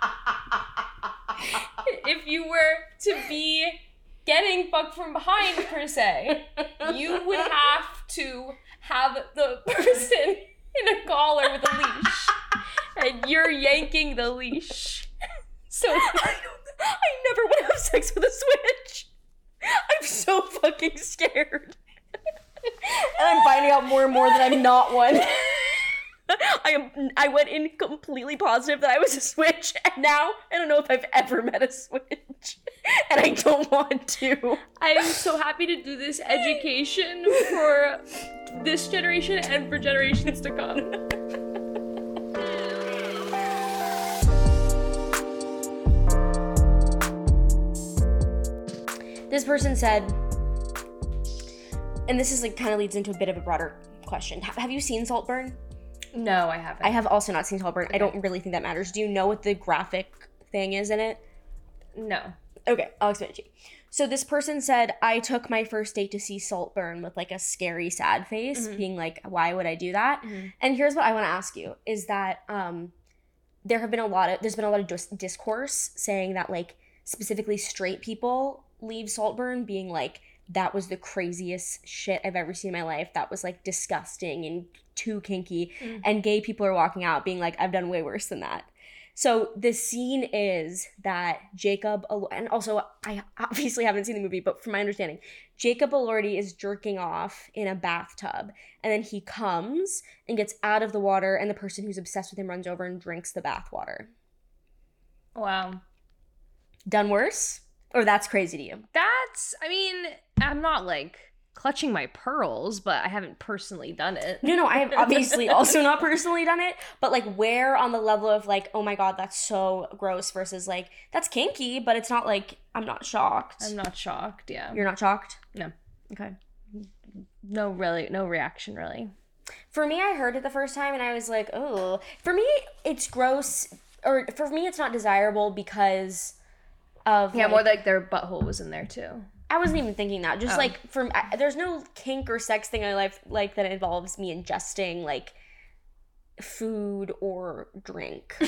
if you were to be getting fucked from behind per se, you would have to have the person in a collar with a leash, and you're yanking the leash. So I, I never want to have sex with a switch. I'm so fucking scared. and I'm finding out more and more that I'm not one. I am. I went in completely positive that I was a switch, and now I don't know if I've ever met a switch, and I don't want to. I am so happy to do this education for this generation and for generations to come. This person said, and this is like kind of leads into a bit of a broader question. Have you seen Saltburn? No, I haven't. I have also not seen Saltburn. I don't really think that matters. Do you know what the graphic thing is in it? no. Okay, I'll explain it to you. So this person said, I took my first date to see Saltburn with like a scary, sad face, Mhm. being like, why would I do that? Mhm. And here's what I want to ask you is that um there have been a lot of there's been a lot of dis- discourse saying that like specifically straight people leave Saltburn being like that was the craziest shit I've ever seen in my life. That was like disgusting and too kinky. Mhm. And gay people are walking out being like I've done way worse than that. So the scene is that Jacob, and also I obviously haven't seen the movie, but from my understanding, Jacob Elordi is jerking off in a bathtub, and then he comes and gets out of the water, and the person who's obsessed with him runs over and drinks the bathwater. Wow. Done worse, or that's crazy to you? That's, I mean, I'm not like clutching my pearls, but I haven't personally done it. No, no, I have obviously also not personally done it, but like where on the level of like, oh my god, that's so gross versus like that's kinky, but it's not like I'm not shocked. I'm not shocked, yeah. You're not shocked? No. Okay. No, really, no reaction, really. For me, I heard it the first time and I was like, oh. For me, it's gross, or for me, it's not desirable because of. Yeah, like- more like their butthole was in there too. I wasn't even thinking that. Just Oh. like from I, there's no kink or sex thing in my life like that involves me ingesting like food or drink.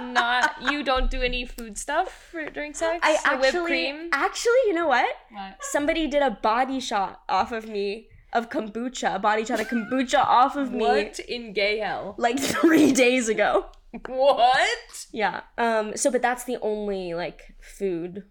Not you don't do any food stuff for during sex. I So whipped actually, cream. actually, you know what? What? Somebody did a body shot off of me of kombucha, body shot of kombucha off of me What in gay hell? like three days ago. What? Yeah. Um. So, but that's the only like food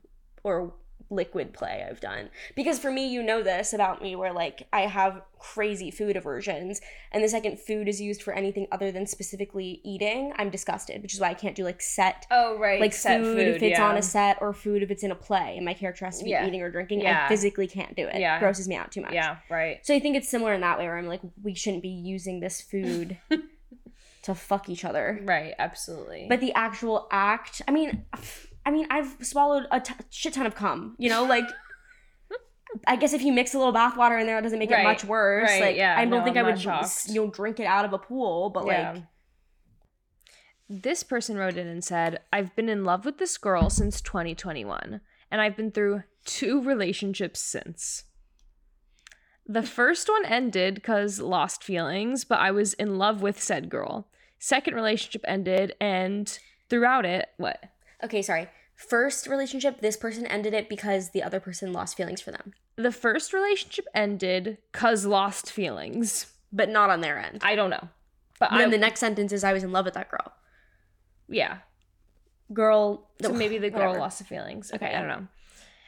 or liquid play I've done because for me, you know this about me, where like I have crazy food aversions, and the second food is used for anything other than specifically eating, I'm disgusted, which is why I can't do like set. Oh right, Like set food, food, if it's yeah. on a set, or food if it's in a play, and my character has to be Yeah. eating or drinking. Yeah. I physically can't do it. Yeah. It grosses me out too much. Yeah, right. So I think it's similar in that way, where I'm like, we shouldn't be using this food to fuck each other. Right, absolutely. But the actual act, I mean, I mean, I've swallowed a t- shit ton of cum. You know, like. I guess if you mix a little bathwater in there, it doesn't make Right, it much worse. right, like, yeah, I don't no, think I'm I would, shocked. you know, drink it out of a pool. But Yeah. like, This person wrote in and said, I've been in love with this girl since 2021, and I've been through two relationships since. The first one ended because lost feelings, but I was in love with said girl. Second relationship ended, and throughout it, what? okay, sorry. First relationship, this person ended it because the other person lost feelings for them, The first relationship ended because lost feelings. but not on their end. I don't know. But And I, then the next sentence is, "I was in love with that girl." yeah. Girl, So maybe the girl whatever. lost the feelings. Okay, Okay. I don't know.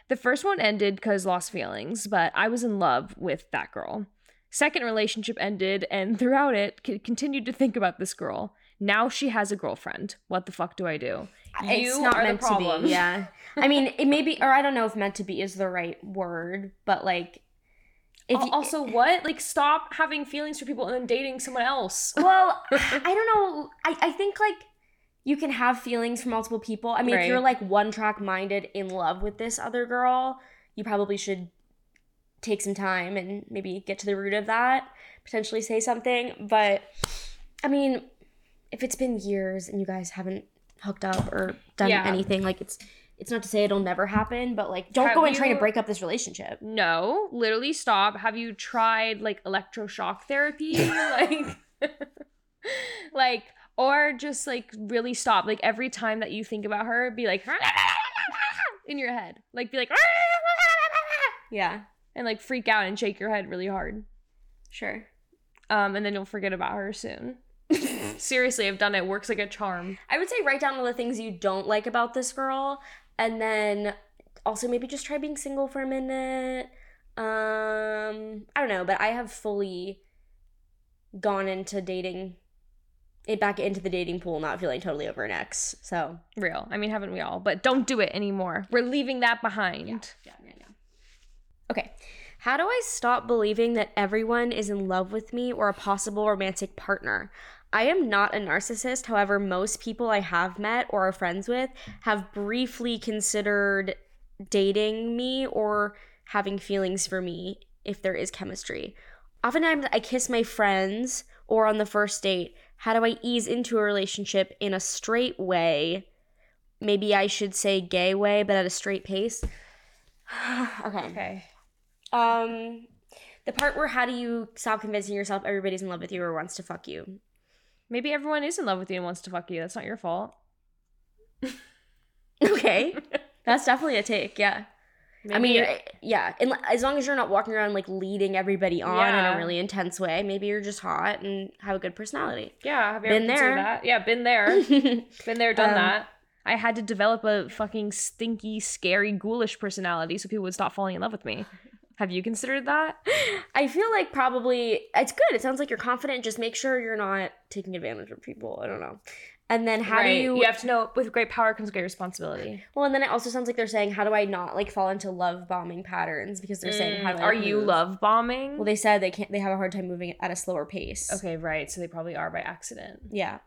The first one ended because lost feelings, but I was in love with that girl. Second relationship ended, and throughout it, c- continued to think about this girl. Now she has a girlfriend. What the fuck do I do? It's not meant to be. Yeah, I mean, it may be, or I don't know if meant to be is the right word, but like, if Al- you, also, what? Like, stop having feelings for people and then dating someone else. well, I don't know. I I think like you can have feelings for multiple people. I mean, if you're like one track minded in love with this other girl, you probably should take some time and maybe get to the root of that. Potentially say something, but I mean, if it's been years and you guys haven't hooked up or done Yeah. anything, like it's it's not to say it'll never happen, but like don't Have go and try to break up this relationship. No, literally stop. Have you tried like electroshock therapy? like like or just like really stop. Like every time that you think about her, be like in your head. Like be like Yeah, and like freak out and shake your head really hard. sure. Um and then you'll forget about her soon. Seriously, I've done it. Works like a charm. I would say write down all the things you don't like about this girl, and then also maybe just try being single for a minute. Um, I don't know, but I have fully gone into dating, it back into the dating pool, not feeling totally over an ex. So Real. I mean, haven't we all? But don't do it anymore. We're leaving that behind. yeah, yeah, yeah. Okay. How do I stop believing that everyone is in love with me or a possible romantic partner? I am not a narcissist. However, most people I have met or are friends with have briefly considered dating me or having feelings for me if there is chemistry. Oftentimes, I kiss my friends or on the first date. How do I ease into a relationship in a straight way? Maybe I should say gay way, but at a straight pace. okay. Okay. Um, the part where how do you stop convincing yourself everybody's in love with you or wants to fuck you? Maybe everyone is in love with you and wants to fuck you. That's not your fault. Okay, that's definitely a take. Yeah, I mean, Maybe- yeah, and as long as you're not walking around like leading everybody on in a really intense way, maybe you're just hot and have a good personality. Yeah, have you Been there. that? Yeah, been there. been there, done Um, that. I had to develop a fucking stinky, scary, ghoulish personality so people would stop falling in love with me. Have you considered that? I feel like probably it's good. It sounds like you're confident. Just make sure you're not taking advantage of people. I don't know. And then how Right. do you? You have to know with great power comes great responsibility. Well, and then it also sounds like they're saying, how do I not like fall into love bombing patterns? Because they're saying, how do I Mm, are like, you love bombing? Well, they said they can't. They have a hard time moving at a slower pace. okay, right. So they probably are by accident. Yeah,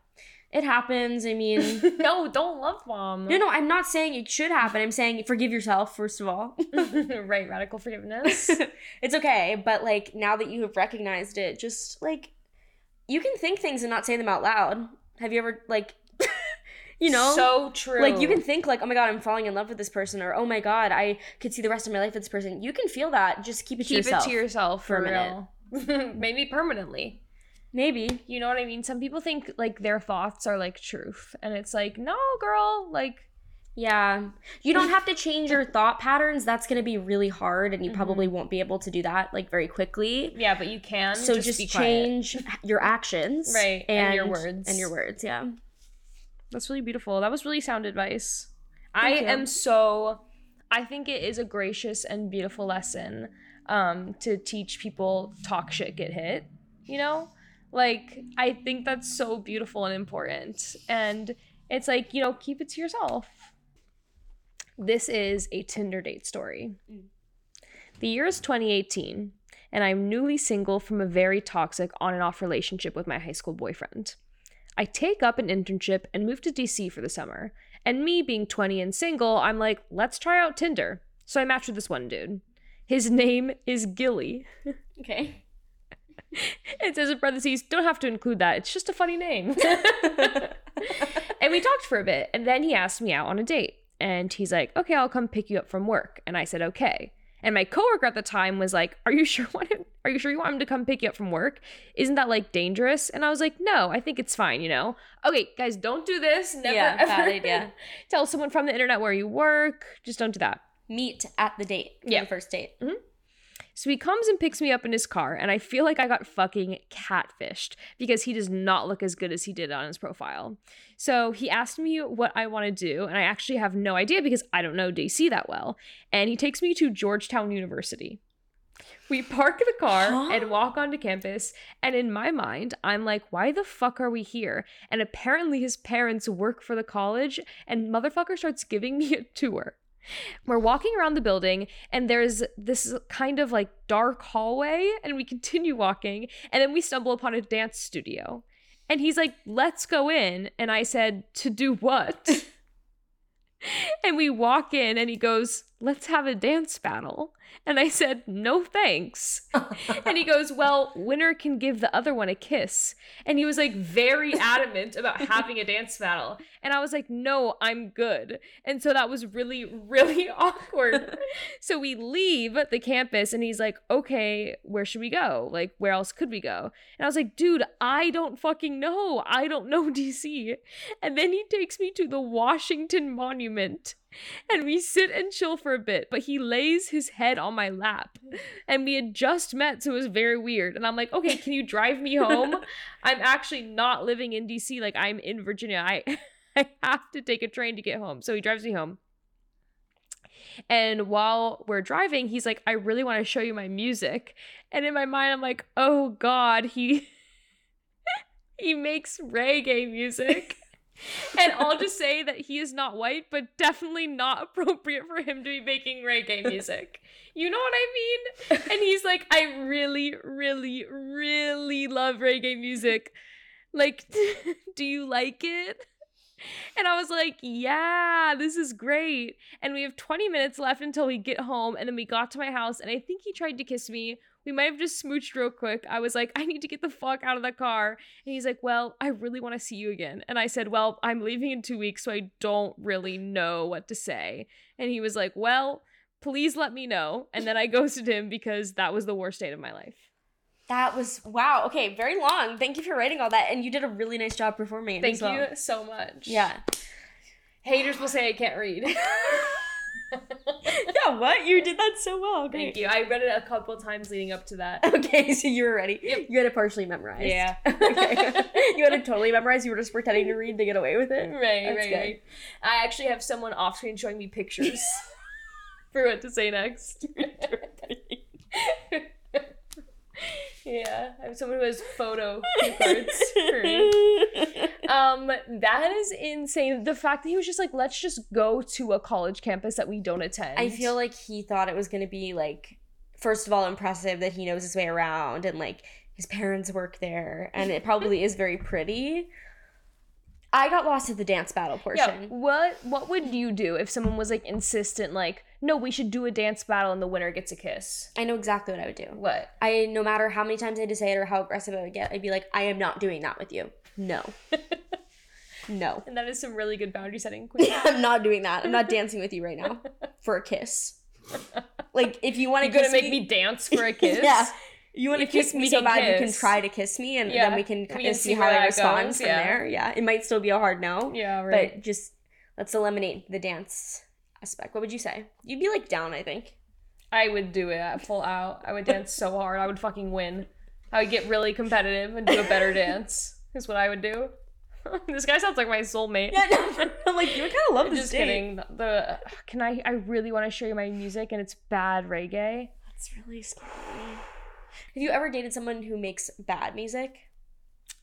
it happens. I mean, no, don't love bomb. no, no. I'm not saying it should happen. I'm saying forgive yourself first of all. right, radical forgiveness. it's okay, but like now that you have recognized it, just like you can think things and not say them out loud. Have you ever like, you know, so true. like you can think like, oh my god, I'm falling in love with this person, or oh my god, I could see the rest of my life with this person. You can feel that. Just keep it to keep yourself. it to yourself for for, a minute. maybe permanently. Maybe. You know what I mean? Some people think like their thoughts are like truth, and it's like, no, girl, like Yeah. You don't have to change your thought patterns. That's going to be really hard and you Mhm. probably won't be able to do that like very quickly. yeah, but you can. So just, be quiet. change your actions. Right, and your words. And your words, yeah. That's really beautiful. That was really sound advice. I you. am so I think it is a gracious and beautiful lesson um to teach people talk shit get hit, you know? Like I think that's so beautiful and important. And it's like, you know, keep it to yourself. This is a Tinder date story. Mm. The year is 2018, and I'm newly single from a very toxic on and off relationship with my high school boyfriend. I take up an internship and move to DC for the summer. And me being 20 and single, I'm like, let's try out Tinder. So I match with this one dude. His name is Gilly. Okay. It says in parentheses, don't have to include that. It's just a funny name. and we talked for a bit, and then he asked me out on a date. And he's like, okay, I'll come pick you up from work. And I said, okay. And my coworker at the time was like, "Are you sure? Want him, are you sure you want him to come pick you up from work? Isn't that like dangerous?" And I was like, "No, I think it's fine. You know. Okay, guys, don't do this. Never, Yeah, ever bad idea. tell someone from the internet where you work. Just don't do that." Meet at the date. Yeah. The first date. Mm-hmm. So he comes and picks me up in his car, and I feel like I got fucking catfished because he does not look as good as he did on his profile. So he asked me what I want to do, and I actually have no idea because I don't know DC that well. And he takes me to Georgetown University. We park the car Huh? and walk onto campus, and in my mind, I'm like, why the fuck are we here? And apparently his parents work for the college, and motherfucker starts giving me a tour. We're walking around the building, and there's this kind of like dark hallway, and we continue walking, and then we stumble upon a dance studio. And he's like, let's go in. And I said, to do what? and we walk in, and he goes, let's have a dance battle. And I said, no thanks. And he goes, Well, winner can give the other one a kiss. And he was like very adamant about having a dance battle. And I was like, No, I'm good. And so that was really, really awkward. so we leave the campus and he's like, Okay, where should we go? Like, where else could we go? And I was like, Dude, I don't fucking know. I don't know DC. And then he takes me to the Washington Monument. And we sit and chill for a bit, but he lays his head on my lap and we had just met so it was very weird and i'm like okay can you drive me home? I'm actually not living in dc like i'm in virginia. I i have to take a train to get home. So he drives me home and while we're driving he's like i really want to show you my music and in my mind i'm like oh god he he makes reggae music and I'll just say that he is not white, but definitely not appropriate for him to be making reggae music. You know what I mean? And he's like, I really, really, really love reggae music. Like, do you like it? And I was like, yeah, this is great. And we have 20 minutes left until we get home. And then we got to my house, and I think he tried to kiss me. We might have just smooched real quick. I was like, I need to get the fuck out of the car. And he's like, Well, I really want to see you again. And I said, Well, I'm leaving in two weeks, so I don't really know what to say. And he was like, Well, please let me know. And then I ghosted him because that was the worst date of my life. That was wow. Okay, very long. Thank you for writing all that, and you did a really nice job performing it. Thank well. you so much. Yeah. Haters will say I can't read. yeah. What? You did that so well. Thank you. I read it a couple times leading up to that. Okay, so you were ready. Yep. You had it partially memorized. Yeah. okay. you had it totally memorized. You were just pretending to read to get away with it. Right, That's right, good. right. I actually have someone off screen showing me pictures for what to say next. Yeah, I have someone who has photo cards for me. Um, that is insane. The fact that he was just like, let's just go to a college campus that we don't attend. I feel like he thought it was gonna be like, first of all, impressive that he knows his way around and like his parents work there, and it probably is very pretty. I got lost at the dance battle Yeah, portion. what what would you do if someone was like insistent, like, no, we should do a dance battle and the winner gets a kiss? I know exactly what I would do. What? I no matter how many times I had to say it or how aggressive I would get, I'd be like, I am not doing that with you. No. no. And that is some really good boundary setting. I'm not doing that. I'm not dancing with you right now for a kiss. Like if you want to You're gonna make me dance for a kiss? Yeah. You want to kiss me so bad you can try to kiss me, and Yeah, then we can we kind can of see see how I respond goes, from yeah. there. Yeah, it might still be a hard no, Yeah, right. but just let's eliminate the dance aspect. What would you say? You'd be like down, I think. I would do it at full out. I would dance so hard. I would fucking win. I would get really competitive and do a better dance. Is what I would do. this guy sounds like my soulmate. Yeah, no, I'm like you would kind of love this Just date. kidding. The can I? I really want to show you my music, and it's bad reggae. That's really scary. Have you ever dated someone who makes bad music?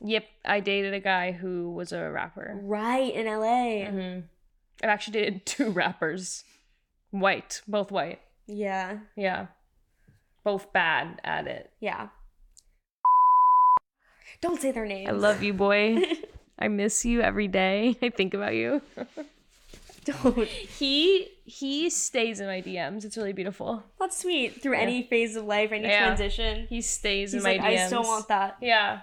Yep, I dated a guy who was a rapper. Right in LA. hmm I've actually dated two rappers, white, both white. Yeah, Yeah, both bad at it. yeah. Don't say their names. I love you, boy. I miss you every day. I think about you. Don't. He he stays in my DMs. It's really beautiful. That's sweet. Through Yeah. any phase of life, any Yeah. transition. He stays He's in my like, DMs. I still want that. Yeah.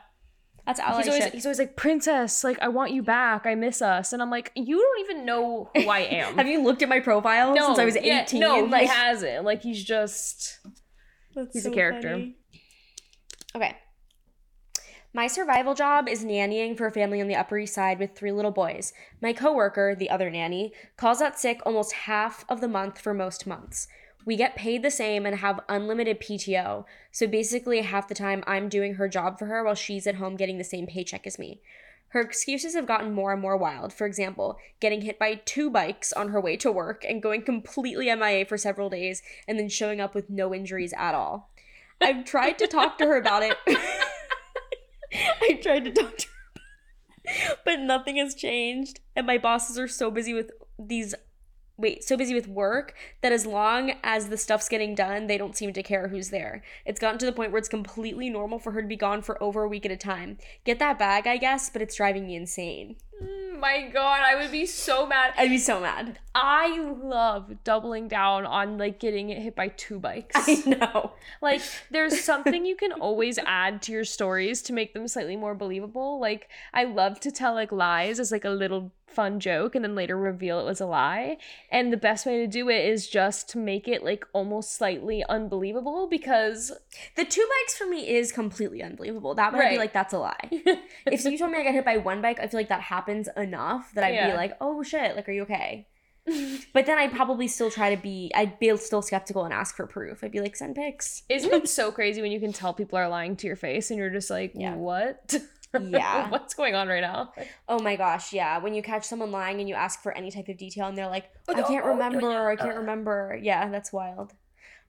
That's ally He's always shit. he's always like, Princess, like I want you back. I miss us. And I'm like, you don't even know who I am. Have you looked at my profile no, since I was yeah, 18? no, like, he hasn't. Like he's just That's he's a character. Okay. My survival job is nannying for a family on the Upper East Side with three little boys. My coworker, the other nanny, calls out sick almost half of the month for most months. We get paid the same and have unlimited PTO. So basically, half the time I'm doing her job for her while she's at home getting the same paycheck as me. Her excuses have gotten more and more wild. For example, getting hit by two bikes on her way to work and going completely MIA for several days and then showing up with no injuries at all. I've tried to talk to her about it. I tried to talk to her, but nothing has changed. And my bosses are so busy with these wait, so busy with work that as long as the stuff's getting done, they don't seem to care who's there. It's gotten to the point where it's completely normal for her to be gone for over a week at a time. Get that bag, I guess, but it's driving me insane. Mm, my god, I would be so mad. I'd be so mad. I love doubling down on like getting it hit by two bikes. I know. Like, there's something you can always add to your stories to make them slightly more believable. Like, I love to tell like lies as like a little fun joke and then later reveal it was a lie. And the best way to do it is just to make it like almost slightly unbelievable because The two bikes for me is completely unbelievable. That would be like, that's a lie. if you told me I got hit by one bike, I feel like that happens enough that I'd Yeah. be like, oh shit, like, are you okay? but then I'd probably still try to be, I'd be still skeptical and ask for proof. I'd be like, send pics. isn't it so crazy when you can tell people are lying to your face and you're just like, Yeah. what? Yeah. What's going on right now? Oh my gosh, yeah. When you catch someone lying and you ask for any type of detail and they're like, Oh, I can't oh, remember, I can't remember. Yeah, that's wild.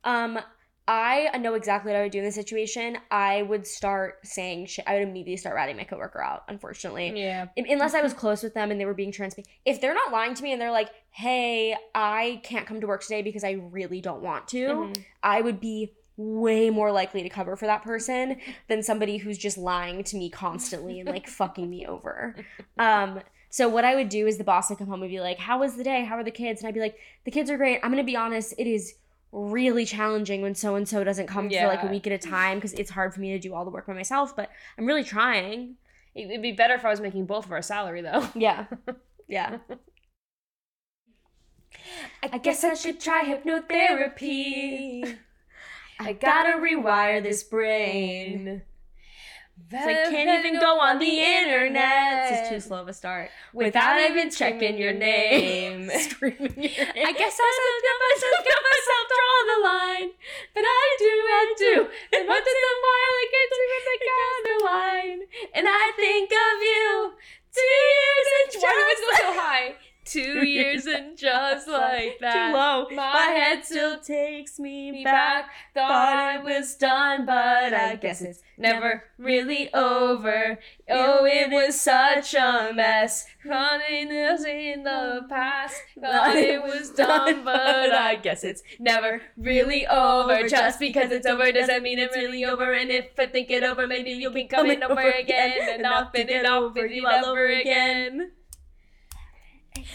Um, I know exactly what I would do in this situation. I would start saying shit. I would immediately start ratting my coworker out, unfortunately. Yeah. Unless I was close with them and they were being transparent. If they're not lying to me and they're like, hey, I can't come to work today because I really don't want to, Mhm. I would be way more likely to cover for that person than somebody who's just lying to me constantly and like fucking me over. Um, so what I would do is the boss would come home and be like, "How was the day? How are the kids?" And I'd be like, "The kids are great. I'm gonna be honest. It is really challenging when so and so doesn't come for like a week at a time because it's hard for me to do all the work by myself. But I'm really trying. It'd be better if I was making both of our salary though. Yeah, yeah. I guess I should try hypnotherapy. I gotta rewire this brain. So I can't even go on the internet. This is too slow of a start. Without even checking your name. Screaming your name. I guess I should myself, get myself draw the line. But I do, I do. And once in a while I get to the other line. And I think of you. Two years and Why do we go so high. Two years and just like that. Too low. My My head still takes me back. back. Thought it was done, but I guess it's never really over. Oh, it was such a mess. Running us in the past. Thought it was done, but I guess it's never really over. Just because it's over doesn't mean it's really over. And if I think it over, maybe you'll be coming over again. And I'll fit it with you all over again.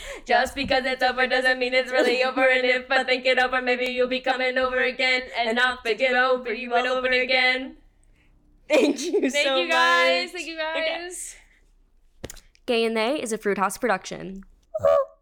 Just because it's over doesn't mean it's really over. And if I think it over, maybe you'll be coming over again. And I'll think it over you all over again. Thank you Thank so you guys. much. Thank you Okay. guys. Gay and They is a Fruit House production.